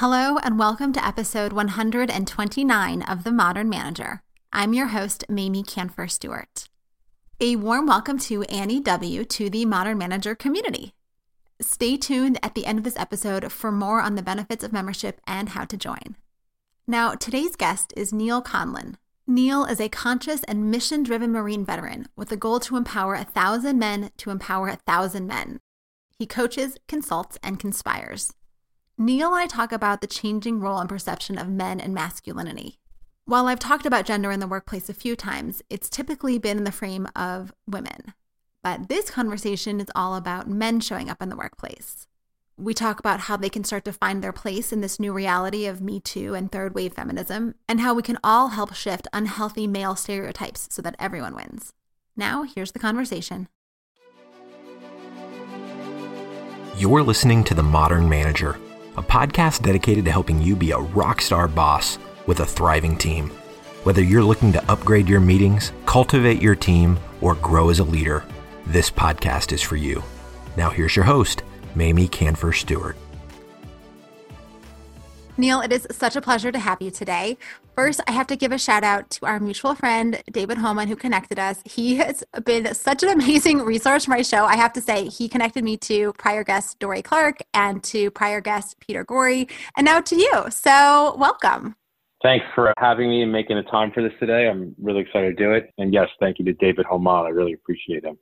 Hello, and welcome to episode 129 of The Modern Manager. I'm your host, Mamie Kanfer Stewart. A warm welcome to Annie W. to the Modern Manager community. Stay tuned at the end of this episode for more on the benefits of membership and how to join. Now, today's guest is Neal Conlon. Neal is a conscious and mission driven Marine veteran with a goal to empower a thousand men to empower a thousand men. He coaches, consults, and conspires. Neal and I talk about the changing role and perception of men and masculinity. While I've talked about gender in the workplace a few times, it's typically been in the frame of women. But this conversation is all about men showing up in the workplace. We talk about how they can start to find their place in this new reality of Me Too and third wave feminism, and how we can all help shift unhealthy male stereotypes so that everyone wins. Now, here's the conversation. You're listening to The Modern Manager a podcast dedicated to helping you be a rock star boss with a thriving team. Whether you're looking to upgrade your meetings, cultivate your team, or grow as a leader, this podcast is for you. Now, here's your host, Mamie Kanfer Stewart. Neal, it is such a pleasure to have you today. First, I have to give a shout out to our mutual friend, David Holman, who connected us. He has been such an amazing resource for my show. I have to say, he connected me to prior guest Dorie Clark and to prior guest Peter Gorey, and now to you. So, welcome. Thanks for having me and making the time for this today. I'm really excited to do it. And yes, thank you to David Holman. I really appreciate him.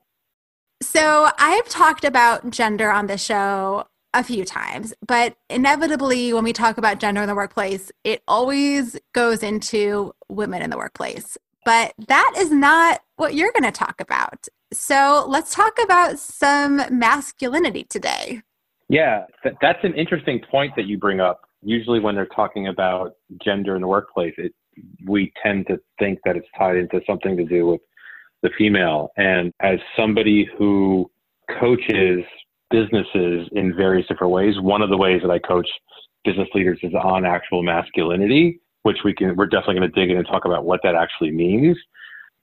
So, I've talked about gender on the show a few times, but inevitably, when we talk about gender in the workplace, it always goes into women in the workplace. But that is not what you're going to talk about. So let's talk about some masculinity today. Yeah, th- that's an interesting point that you bring up. Usually, when they're talking about gender in the workplace, it, we tend to think that it's tied into something to do with the female. And as somebody who coaches businesses in various different ways. One of the ways that I coach business leaders is on actual masculinity, which we can we're definitely going to dig in and talk about what that actually means.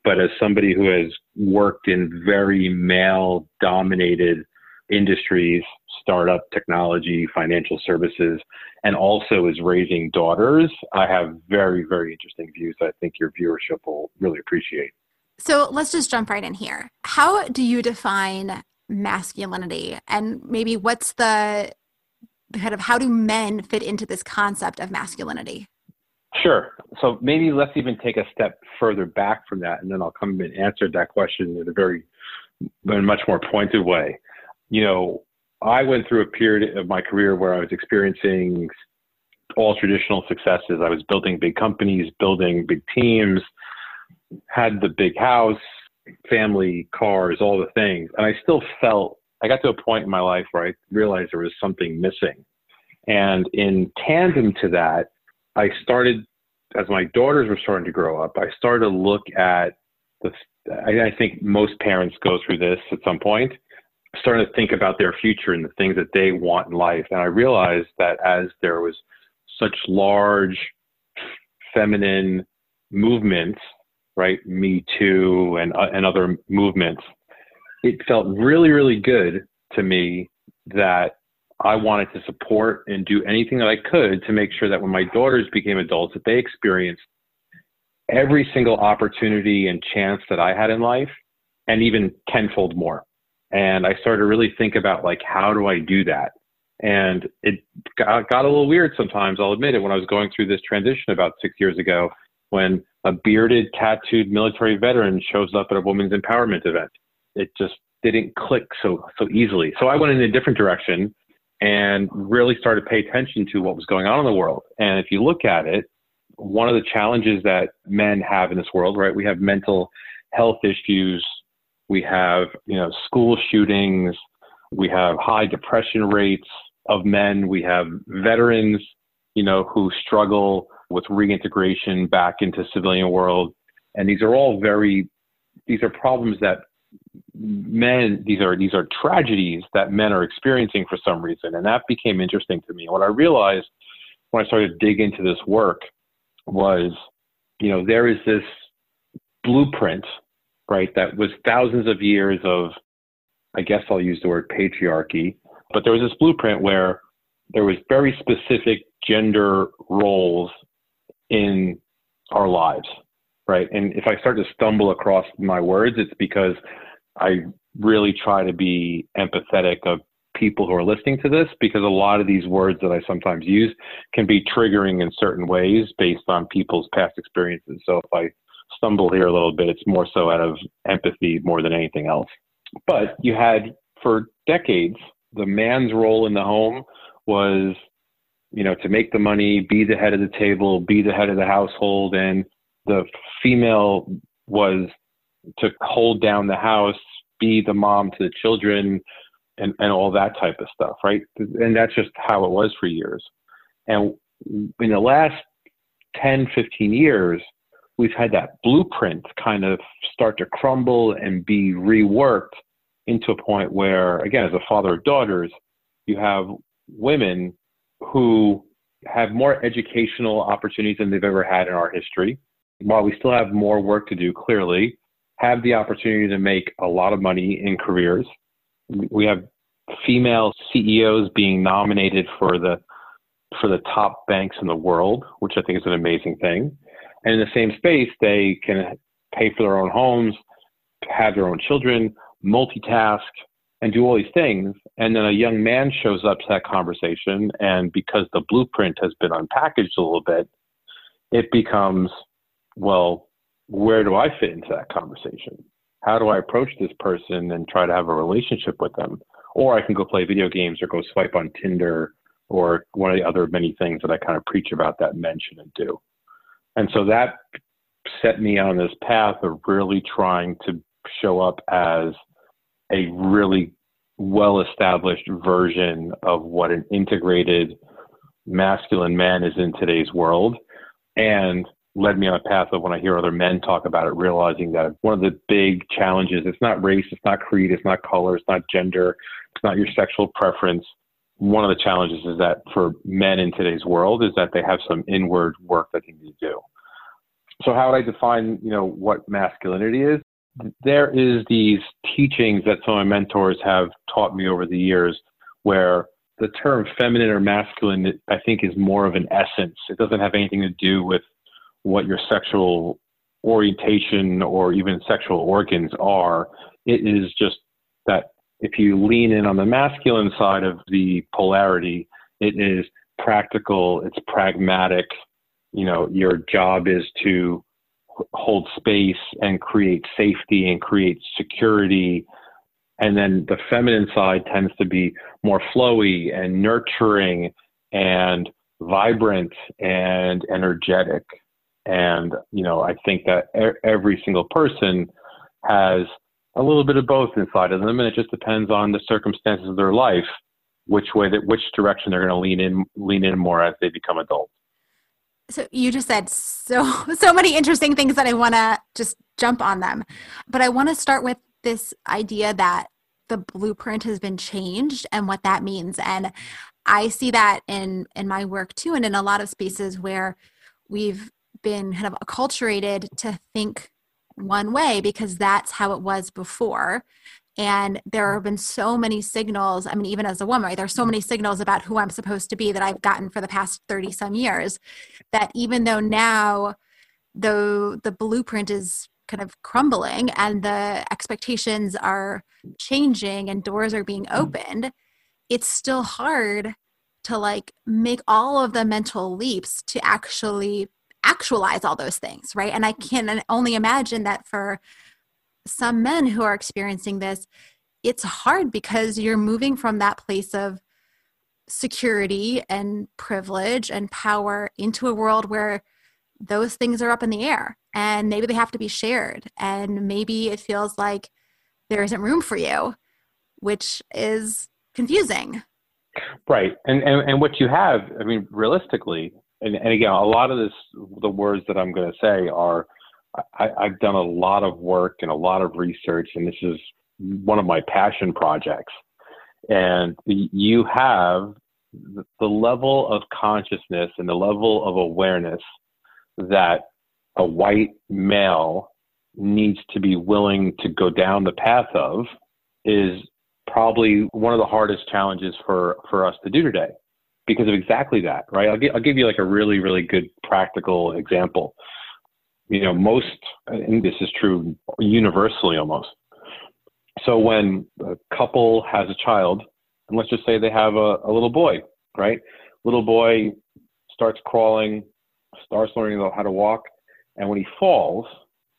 But as somebody who has worked in very male dominated industries, startup technology, financial services, and also is raising daughters, I have very, very interesting views I think your viewership will really appreciate. So let's just jump right in here. How do you define masculinity and maybe what's the kind of how do men fit into this concept of masculinity? Sure. So maybe let's even take a step further back from that, and then I'll come and answer that question in a very, in a much more pointed way. You know, I went through a period of my career where I was experiencing all traditional successes. I was building big companies, building big teams, had the big house, family, cars, all the things. And I still felt, I got to a point in my life where I realized there was something missing. And in tandem to that, I started, as my daughters were starting to grow up, I started to look at the, I, I think most parents go through this at some point, starting to think about their future and the things that they want in life. And I realized that as there was such large feminine movements right? Me Too and uh, and other movements. It felt really really good to me that I wanted to support and do anything that I could to make sure that when my daughters became adults, that they experienced every single opportunity and chance that I had in life, and even tenfold more. And I started to really think about like how do I do that? And it got, got a little weird sometimes. I'll admit it. When I was going through this transition about six years ago, when a bearded, tattooed military veteran shows up at a women's empowerment event. It just didn't click so so easily. So I went in a different direction and really started to pay attention to what was going on in the world. And if you look at it, one of the challenges that men have in this world, right? We have mental health issues, we have, you know, school shootings, we have high depression rates of men, we have veterans, you know, who struggle with reintegration back into civilian world. And these are all very, these are problems that men, these are, these are tragedies that men are experiencing for some reason. And that became interesting to me. What I realized when I started to dig into this work was, you know, there is this blueprint, right, that was thousands of years of, I guess I'll use the word patriarchy, but there was this blueprint where there was very specific gender roles in our lives, right? And if I start to stumble across my words, it's because I really try to be empathetic of people who are listening to this because a lot of these words that I sometimes use can be triggering in certain ways based on people's past experiences. So if I stumble here a little bit, it's more so out of empathy more than anything else. But you had for decades, the man's role in the home was, you know, to make the money, be the head of the table, be the head of the household, and the female was to hold down the house, be the mom to the children, and, and all that type of stuff, right? And that's just how it was for years. And in the last 10, 15 years, we've had that blueprint kind of start to crumble and be reworked into a point where, again, as a father of daughters, you have women who have more educational opportunities than they've ever had in our history. While we still have more work to do, clearly, have the opportunity to make a lot of money in careers. We have female CEOs being nominated for the for the top banks in the world, which I think is an amazing thing. And in the same space, they can pay for their own homes, have their own children, multitask, and do all these things. And then a young man shows up to that conversation, and because the blueprint has been unpackaged a little bit, it becomes, well, where do I fit into that conversation? How do I approach this person and try to have a relationship with them? Or I can go play video games or go swipe on Tinder or one of the other many things that I kind of preach about that mention and do. And so that set me on this path of really trying to show up as a really well established version of what an integrated masculine man is in today's world and led me on a path of when I hear other men talk about it, realizing that one of the big challenges, it's not race, it's not creed, it's not color, it's not gender, it's not your sexual preference. One of the challenges is that for men in today's world is that they have some inward work that they need to do. So how would I define, you know, what masculinity is? There is these teachings that some of my mentors have taught me over the years where the term feminine or masculine i think is more of an essence. It doesn't have anything to do with what your sexual orientation or even sexual organs are. It is just that if you lean in on the masculine side of the polarity it is practical it's pragmatic. You know your job is to hold space and create safety and create security. And then the feminine side tends to be more flowy and nurturing and vibrant and energetic. And, you know, I think that every single person has a little bit of both inside of them. And it just depends on the circumstances of their life, which way that, which direction they're going to lean in, lean in more as they become adults so you just said so so many interesting things that I want to just jump on them. But I want to start with this idea that the blueprint has been changed and what that means and I see that in in my work too and in a lot of spaces where we've been kind of acculturated to think one way because that's how it was before and there have been so many signals. I mean, even as a woman, right, there's so many signals about who I'm supposed to be that I've gotten for the past 30 some years that even though now though the blueprint is kind of crumbling and the expectations are changing and doors are being mm. opened, it's still hard to like make all of the mental leaps to actually actualize all those things, right? And I can only imagine that for some men who are experiencing this, it's hard because you're moving from that place of security and privilege and power into a world where those things are up in the air and maybe they have to be shared. And maybe it feels like there isn't room for you which is confusing. Right. And and, and what you have i mean realistically and, and again a lot of this the words that i'm going to say are I, I've done a lot of work and a lot of research, and this is one of my passion projects. And you have the level of consciousness and the level of awareness that a white male needs to be willing to go down the path of is probably one of the hardest challenges for, for us to do today. because of exactly that, right? I'll, I'll give you like a really, really good practical example. You know, most, and this is true universally almost. So when a couple has a child, and let's just say they have a, a little boy, right? Little boy starts crawling, starts learning how to walk, and when he falls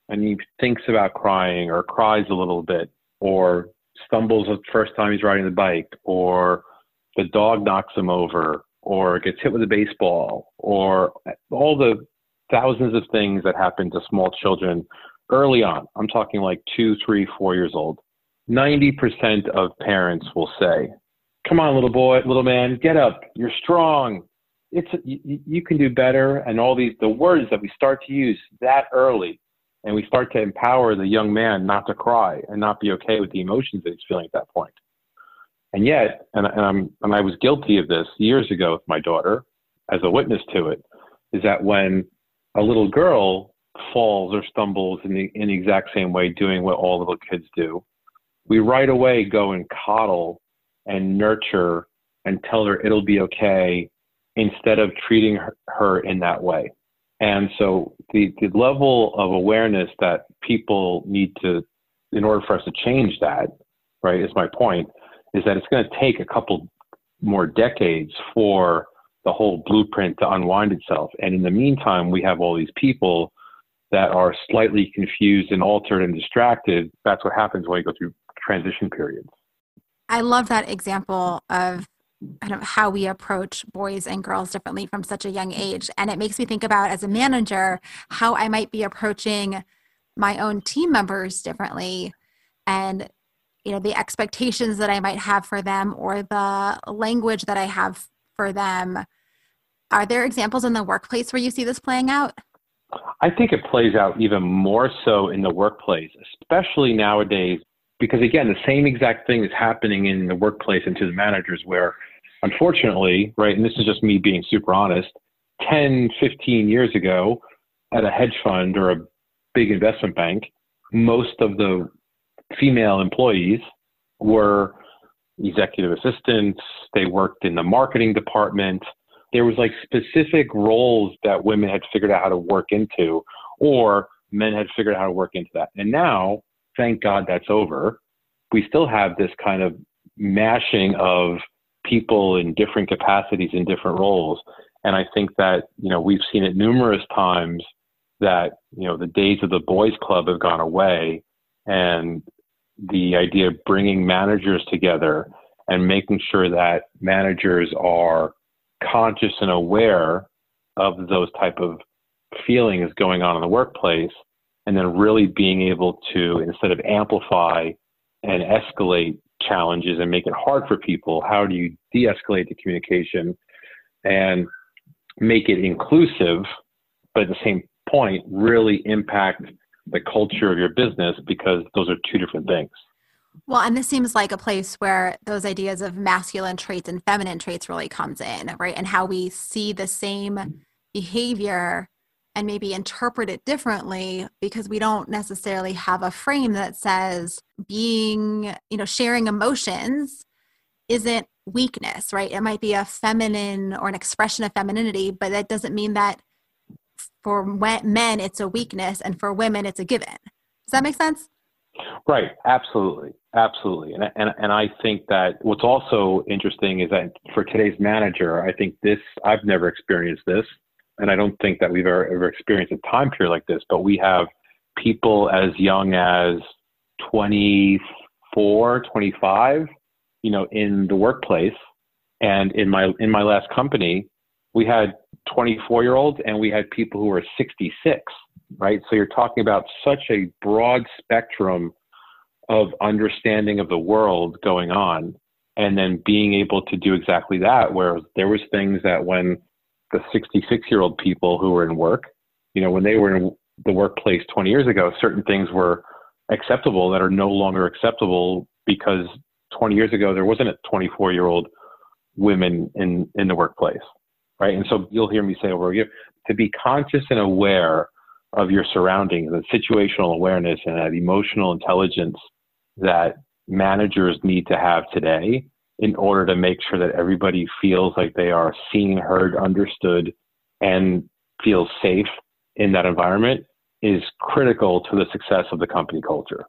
and he thinks about crying or cries a little bit or stumbles the first time he's riding the bike or the dog knocks him over or gets hit with a baseball or all the thousands of things that happen to small children early on. I'm talking like two, three, four years old. 90% of parents will say, Come on, little boy, little man, get up. You're strong. It's you, you can do better. And all these the words that we start to use that early, and we start to empower the young man not to cry and not be okay with the emotions that he's feeling at that point. And yet, and, and I'm and I was guilty of this years ago with my daughter, as a witness to it, is that when a little girl falls or stumbles in the in the exact same way, doing what all little kids do, we right away go and coddle and nurture and tell her it'll be okay instead of treating her, her in that way. And so the, the level of awareness that people need to, in order for us to change that, right, is my point, is that it's going to take a couple more decades for the whole blueprint to unwind itself. And in the meantime, we have all these people that are slightly confused and altered and distracted. That's what happens when you go through transition periods. I love that example of kind of how we approach boys and girls differently from such a young age. And it makes me think about as a manager how I might be approaching my own team members differently and you know the expectations that I might have for them or the language that I have for them. Are there examples in the workplace where you see this playing out? I think it plays out even more so in the workplace, especially nowadays because again, the same exact thing is happening in the workplace and to the managers where unfortunately, right, and this is just me being super honest, 10, 15 years ago at a hedge fund or a big investment bank, most of the female employees were executive assistants, they worked in the marketing department. There was like specific roles that women had figured out how to work into or men had figured out how to work into that. And now thank God that's over. We still have this kind of mashing of people in different capacities in different roles. And I think that, you know, we've seen it numerous times that, you know, the days of the boys club have gone away and the idea of bringing managers together and making sure that managers are conscious and aware of those type of feelings going on in the workplace and then really being able to instead of amplify and escalate challenges and make it hard for people how do you de-escalate the communication and make it inclusive but at the same point really impact the culture of your business because those are two different things well and this seems like a place where those ideas of masculine traits and feminine traits really comes in right and how we see the same behavior and maybe interpret it differently because we don't necessarily have a frame that says being, you know, sharing emotions isn't weakness, right? It might be a feminine or an expression of femininity, but that doesn't mean that for men it's a weakness and for women it's a given. Does that make sense? Right, absolutely, absolutely, and and and I think that what's also interesting is that for today's manager, I think this I've never experienced this, and I don't think that we've ever, ever experienced a time period like this, but we have people as young as 24, 25, you know, in the workplace. And in my in my last company, we had 24 year olds and we had people who were 66, right? So you're talking about such a broad spectrum of understanding of the world going on and then being able to do exactly that where there was things that when the 66 year old people who were in work. You know, when they were in the workplace 20 years ago, certain things were acceptable that are no longer acceptable because 20 years ago there wasn't a 24 year old women in in the workplace, right? And so you'll hear me say over again to be conscious and aware of your surroundings, and situational awareness, and that emotional intelligence that managers need to have today in order to make sure that everybody feels like they are seen, heard, understood, and feels safe in that environment is critical to the success of the company culture.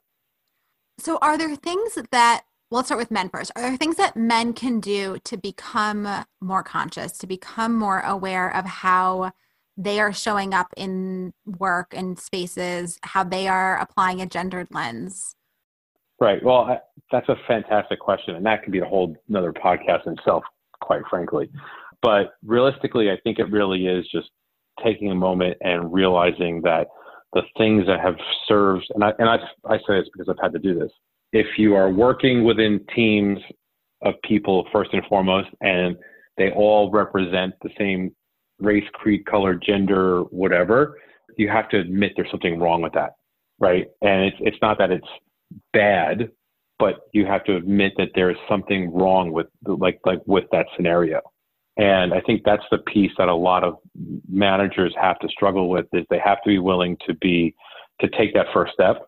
So, are there things that, well, let's start with men first. Are there things that men can do to become more conscious, to become more aware of how they are showing up in work and spaces, how they are applying a gendered lens? Right. Well, I, that's a fantastic question, and that could be a whole another podcast in itself, quite frankly. But realistically, I think it really is just taking a moment and realizing that the things that have served, and I, and I, I say this because I've had to do this. If you are working within teams of people, first and foremost, and they all represent the same race, creed, color, gender, whatever, you have to admit there's something wrong with that, right? And it's it's not that it's bad, but you have to admit that there is something wrong with like like with that scenario. And I think that's the piece that a lot of managers have to struggle with is they have to be willing to be to take that first step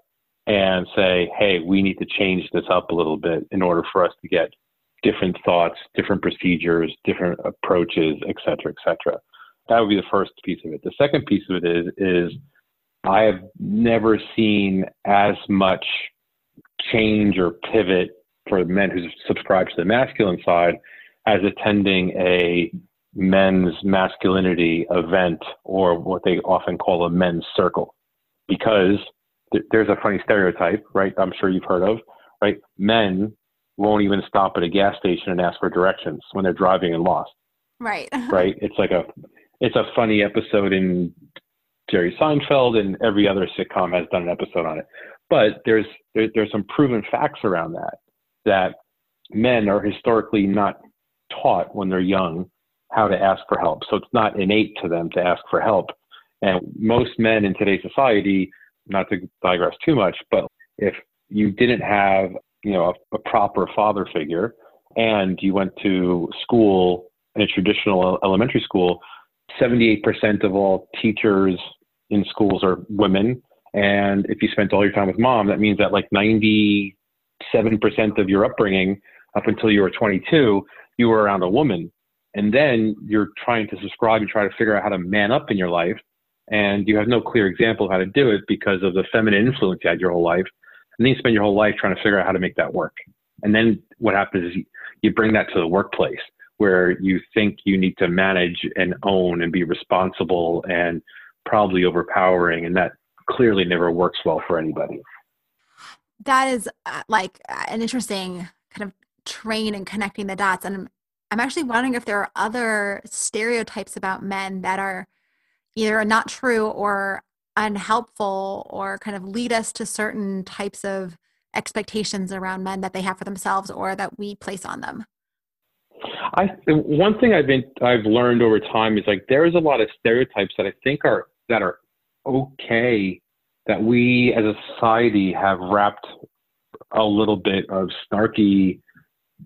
and say, hey, we need to change this up a little bit in order for us to get different thoughts, different procedures, different approaches, et cetera, et cetera. That would be the first piece of it. The second piece of it is is I have never seen as much change or pivot for men who subscribe to the masculine side as attending a men's masculinity event or what they often call a men's circle. Because th- there's a funny stereotype, right? I'm sure you've heard of, right? Men won't even stop at a gas station and ask for directions when they're driving and lost. Right. right. It's like a, it's a funny episode in Jerry Seinfeld and every other sitcom has done an episode on it. But there's there, there's some proven facts around that that men are historically not taught when they're young how to ask for help. So it's not innate to them to ask for help. And most men in today's society, not to digress too much, but if you didn't have, you know, a, a proper father figure and you went to school in a traditional elementary school, 78% of all teachers in schools are women. And if you spent all your time with mom, that means that like 97% of your upbringing up until you were 22 you were around a woman. And then you're trying to subscribe and try to figure out how to man up in your life. And you have no clear example of how to do it because of the feminine influence you had your whole life. And then you spend your whole life trying to figure out how to make that work. And then what happens is you bring that to the workplace where you think you need to manage and own and be responsible and probably overpowering and that clearly never works well for anybody that is uh, like uh, an interesting kind of train and connecting the dots. And I'm actually wondering if there are other stereotypes about men that are either not true or unhelpful or kind of lead us to certain types of expectations around men that they have for themselves or that we place on them. I one thing I've been I've learned over time is like there is a lot of stereotypes that I think are that are okay that we as a society have wrapped a little bit of snarky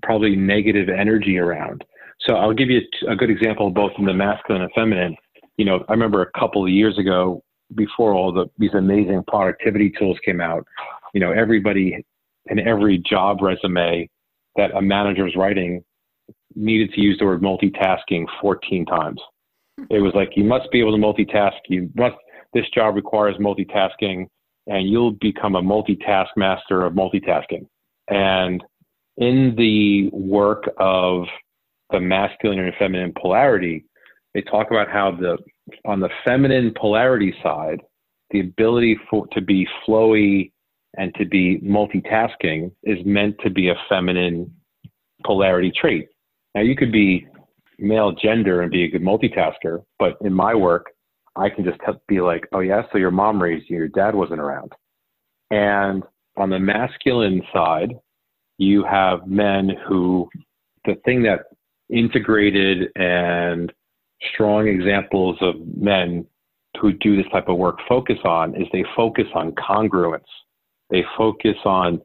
probably negative energy around. So I'll give you a, good example both in the masculine and feminine. You know, I remember a couple of years ago, before all the these amazing productivity tools came out, you know, everybody in every job resume that a manager was writing needed to use the word multitasking 14 times. It was like you must be able to multitask. You must. This job requires multitasking, and you'll become a multitask master of multitasking. And in the work of the masculine and feminine polarity, they talk about how the on the feminine polarity side, the ability for to be flowy and to be multitasking is meant to be a feminine polarity trait. Now you could be male gender and be a good multitasker, but in my work, I can just be like, oh yeah, so your mom raised you, your dad wasn't around. And on the masculine side, you have men who the thing that integrated and strong examples of men who do this type of work focus on is they focus on congruence. They focus on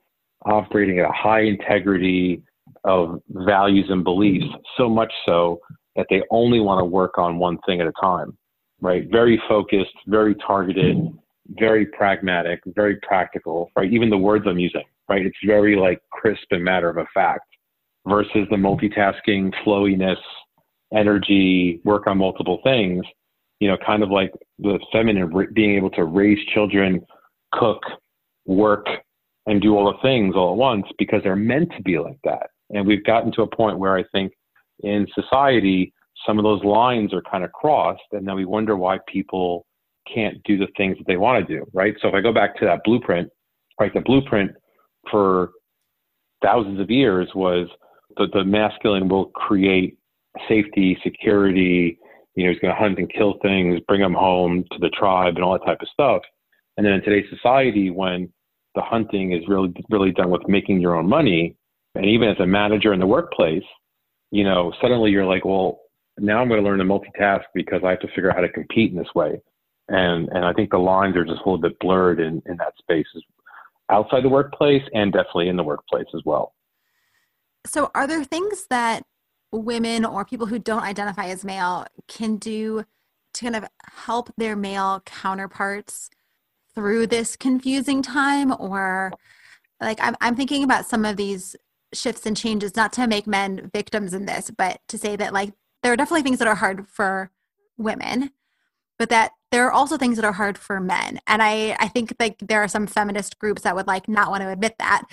operating at a high integrity of values and beliefs, so much so that they only want to work on one thing at a time, right? Very focused, very targeted, very pragmatic, very practical, right? Even the words I'm using, right? It's very like crisp and matter of a fact. versus the multitasking, flowiness, energy, work on multiple things. You know, kind of like the feminine being able to raise children, cook, work, and do all the things all at once because they're meant to be like that. And we've gotten to a point where I think in society, some of those lines are kind of crossed, and then we wonder why people can't do the things that they want to do, right? So if I go back to that blueprint, right, the blueprint for thousands of years was that the masculine will create safety, security, you know, he's going to hunt and kill things, bring them home to the tribe and all that type of stuff. And then in today's society, when the hunting is really, really done with making your own money, and even as a manager in the workplace, you know, suddenly you're like, well, now I'm going to learn to multitask because I have to figure out how to compete in this way. And and I think the lines are just a little bit blurred in, in that space outside the workplace and definitely in the workplace as well. So are there things that women or people who don't identify as male can do to kind of help their male counterparts through this confusing time or like I'm, I'm thinking about some of these shifts and changes not to make men victims in this but to say that like there are definitely things that are hard for women but that there are also things that are hard for men. And i i think like there are some feminist groups that would like not want to admit that.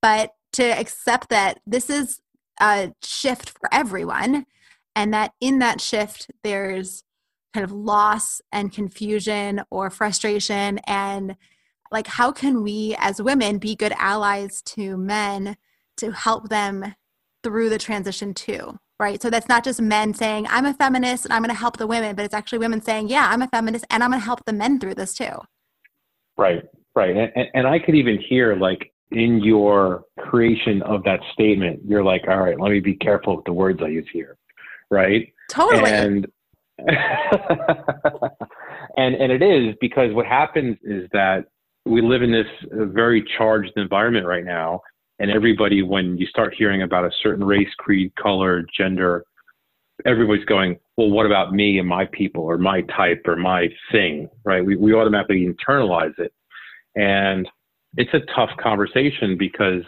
But to accept that this is a shift for everyone and that in that shift there's kind of loss and confusion or frustration and like how can we as women be good allies to men to help them through the transition too right? So that's not just men saying i'm a feminist and i'm going to help the women but it's actually women saying yeah i'm a feminist and i'm going to help the men through this too. Right right. And, and i could even hear like in your creation of that statement you're like all right let me be careful with the words i use here right? Totally. And and and it is because what happens is that we live in this uh, very charged environment right now and everybody when you start hearing about a certain race creed color gender everybody's going well what about me and my people or my type or my thing? Right? We, we automatically internalize it. And it's a tough conversation because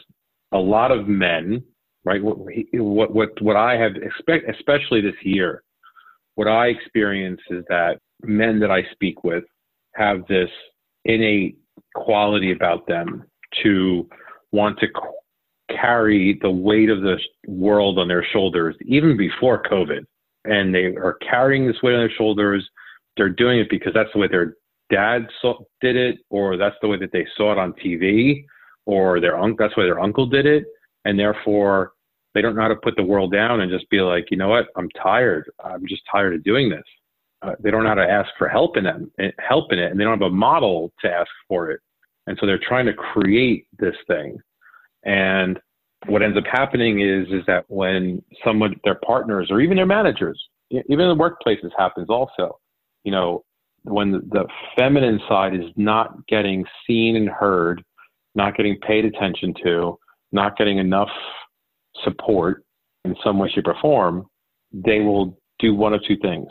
a lot of men right what what what, i have expect especially this year what i experience is that men that i speak with have this innate quality about them to want to carry the weight of the world on their shoulders even before COVID. And they are carrying this weight on their shoulders. They're doing it because that's the way their dad saw, did it, or that's the way that they saw it on TV, or their uncle, that's why their uncle did it. And therefore, they don't know how to put the world down and just be like, you know what, I'm tired. I'm just tired of doing this. Uh, they don't know how to ask for help in it, help in it, and they don't have a model to ask for it. And so they're trying to create this thing and what ends up happening is is that when someone their partners or even their managers, even in the workplaces happens also, you know, when the feminine side is not getting seen and heard, not getting paid attention to, not getting enough support in some way, shape, or form, they will do one of two things.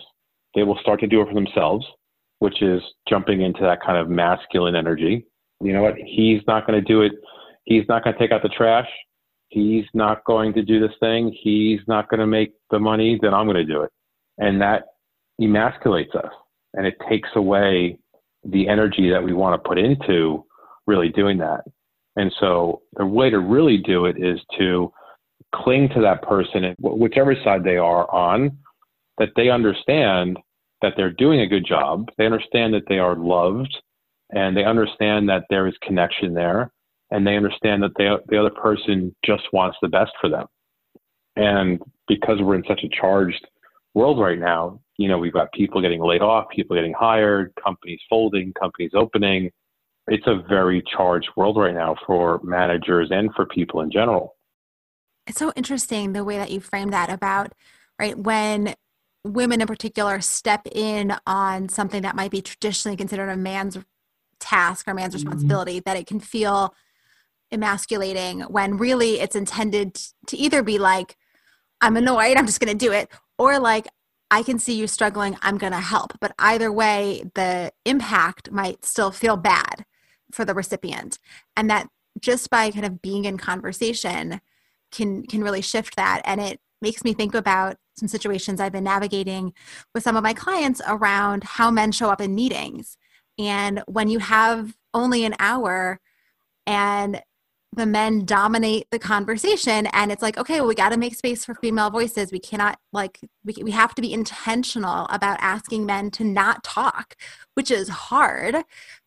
They will start to do it for themselves, which is jumping into that kind of masculine energy. You know what? He's not going to do it he's not going to take out the trash. He's not going to do this thing. He's not going to make the money. Then I'm going to do it. And that emasculates us and it takes away the energy that we want to put into really doing that. And so the way to really do it is to cling to that person, whichever side they are on, that they understand that they're doing a good job. They understand that they are loved and they understand that there is connection there and they understand that they, the other person just wants the best for them. And because we're in such a charged world right now, you know, we've got people getting laid off, people getting hired, companies folding, companies opening. It's a very charged world right now for managers and for people in general. It's so interesting the way that you frame that about, right, when women in particular step in on something that might be traditionally considered a man's task or man's mm-hmm. responsibility, mm-hmm. that it can feel emasculating when really it's intended to either be like, I'm annoyed, I'm just going to do it, or like, I can see you struggling, I'm going to help. But either way, the impact might still feel bad for the recipient. And that just by kind of being in conversation, can can really shift that and it makes me think about some situations I've been navigating with some of my clients around how men show up in meetings. And when you have only an hour and the men dominate the conversation. And it's like okay well, we got to make space for female voices. We cannot like we, we have to be intentional about asking men to not talk which is hard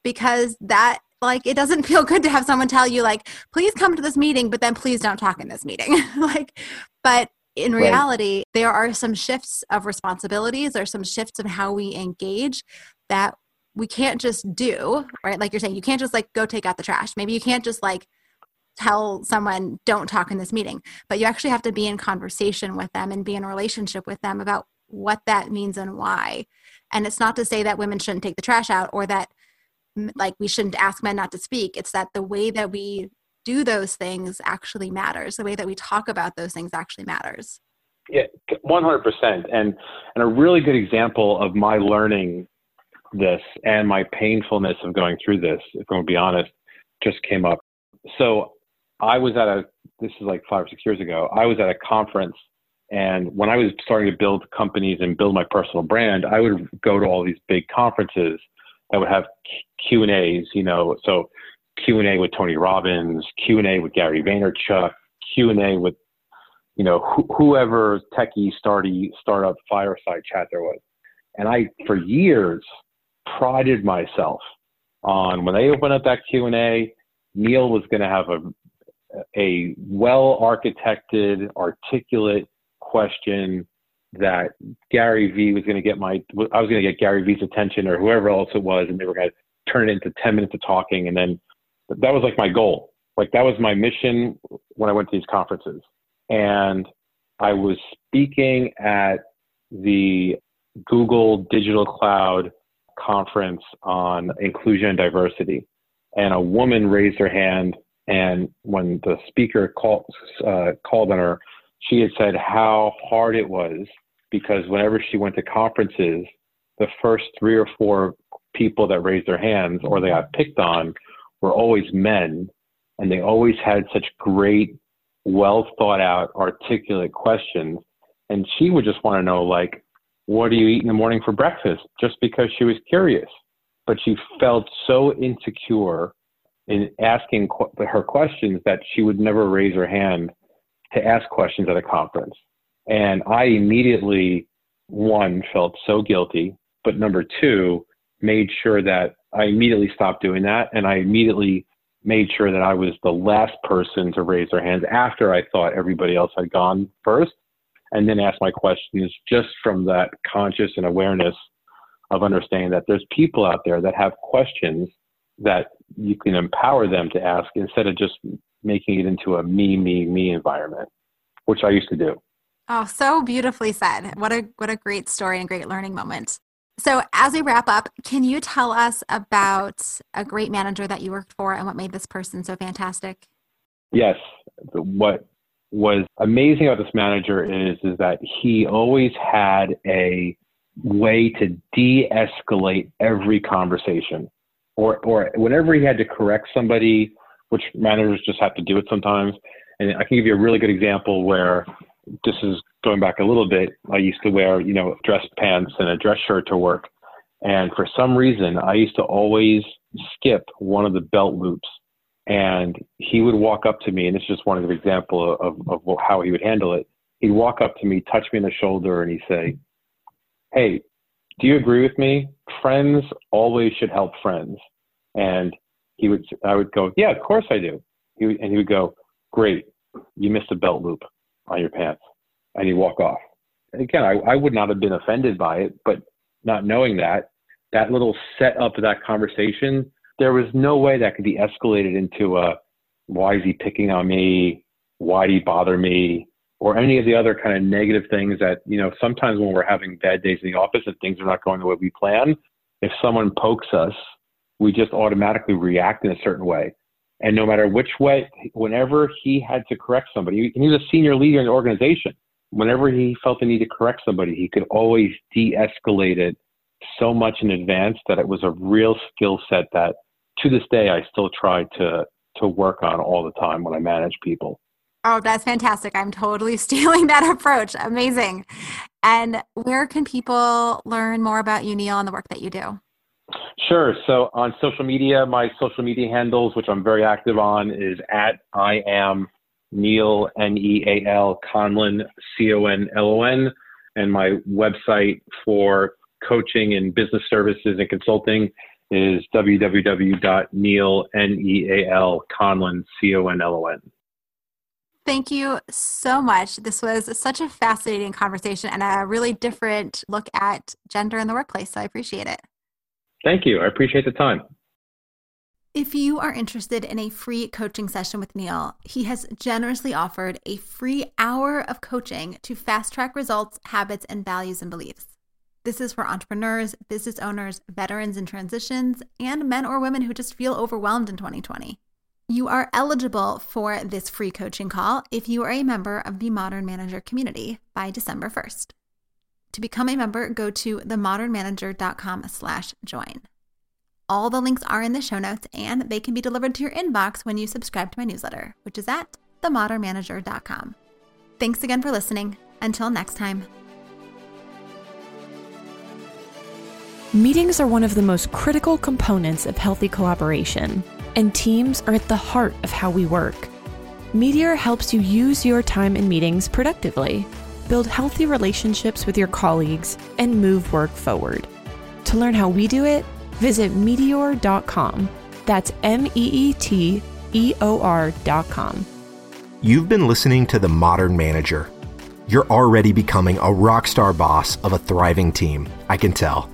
because that like it doesn't feel good to have someone tell you like please come to this meeting but then please don't talk in this meeting. Like but in reality right. there are some shifts of responsibilities there's some shifts in how we engage that we can't just do right? Like you're saying you can't just like go take out the trash. Maybe you can't just like tell someone don't talk in this meeting. But you actually have to be in conversation with them and be in a relationship with them about what that means and why. And it's not to say that women shouldn't take the trash out or that like we shouldn't ask men not to speak. It's that the way that we do those things actually matters. The way that we talk about those things actually matters. Yeah 100% and and a really good example of my learning this and my painfulness of going through this if i'm going to be honest just came up. So I was at a, this is like five or six years ago, I was at a conference and when I was starting to build companies and build my personal brand, I would go to all these big conferences that would have Q and A's, you know, so Q and A with Tony Robbins, Q and A with Gary Vaynerchuk, Q and A with, you know, wh- whoever techie starty startup fireside chat there was. And I, for years, prided myself on when they opened up that Q and A, Neal was going to have a a well architected, articulate question that Gary Vee was going to get my, I was going to get Gary Vee's attention or whoever else it was, and they were going to turn it into 10 minutes of talking. And then that was like my goal. Like that was my mission when I went to these conferences. And I was speaking at the Google Digital Cloud conference on inclusion and diversity. And a woman raised her hand and when the speaker called, uh, called on her, she had said how hard it was because whenever she went to conferences, the first three or four people that raised their hands or they got picked on were always men. And they always had such great, well thought out, articulate questions. And she would just want to know, like, what do you eat in the morning for breakfast? Just because she was curious. But she felt so insecure in asking qu- her questions that she would never raise her hand to ask questions at a conference. And I immediately, one, felt so guilty, but number two, made sure that I immediately stopped doing that. And I immediately made sure that I was the last person to raise their hands after I thought everybody else had gone first. And then asked my questions just from that conscious and awareness of understanding that there's people out there that have questions that you can empower them to ask instead of just making it into a me, me, me environment, which I used to do. Oh, so beautifully said. What a what a great story and great learning moment. So, as we wrap up, can you tell us about a great manager that you worked for and what made this person so fantastic? Yes. What was amazing about this manager is is that he always had a way to de-escalate every conversation or or whenever he had to correct somebody, which managers just have to do it sometimes. And I can give you a really good example where this is going back a little bit. I used to wear, you know, dress pants and a dress shirt to work. And for some reason, I used to always skip one of the belt loops. And he would walk up to me, and this is just one of the example of, of, of how he would handle it. He'd walk up to me, touch me on the shoulder, and he'd say, Hey, do you agree with me? Friends always should help friends. And he would, I would go, yeah, of course I do. He and he would go, great, you missed a belt loop on your pants. And he'd walk off. And again, I, I would not have been offended by it, but not knowing that, that little setup of that conversation, there was no way that could be escalated into a, why is he picking on me? Why do you bother me? Or any of the other kind of negative things that, you know, sometimes when we're having bad days in the office and things are not going the way we plan, if someone pokes us, we just automatically react in a certain way. And no matter which way, whenever he had to correct somebody, he was a senior leader in the organization, whenever he felt the need to correct somebody, he could always de escalate it so much in advance that it was a real skill set that to this day I still try to, to work on all the time when I manage people. Oh, that's fantastic. I'm totally stealing that approach. Amazing. And where can people learn more about you, Neal, and the work that you do? Sure. So on social media, my social media handles, which I'm very active on, is at I am Neal N E A L Conlon C O N L O N, and my website for coaching and business services and consulting is www.neilnealconlon C O N L O N. Thank you so much. This was such a fascinating conversation and a really different look at gender in the workplace. So I appreciate it. Thank you. I appreciate the time. If you are interested in a free coaching session with Neal, he has generously offered a free hour of coaching to fast track results, habits, and values and beliefs. This is for entrepreneurs, business owners, veterans in transitions, and men or women who just feel overwhelmed in 2020. You are eligible for this free coaching call if you are a member of the Modern Manager community by December 1st. To become a member, go to themodernmanager.com slash join. All the links are in the show notes and they can be delivered to your inbox when you subscribe to my newsletter, which is at themodernmanager.com. Thanks again for listening. Until next time. Meetings are one of the most critical components of healthy collaboration, and teams are at the heart of how we work. Meeteor helps you use your time in meetings productively, build healthy relationships with your colleagues, and move work forward. To learn how we do it, visit meeteor.com. That's M E E T E O R.com. You've been listening to The Modern Manager. You're already becoming a rock star boss of a thriving team, I can tell.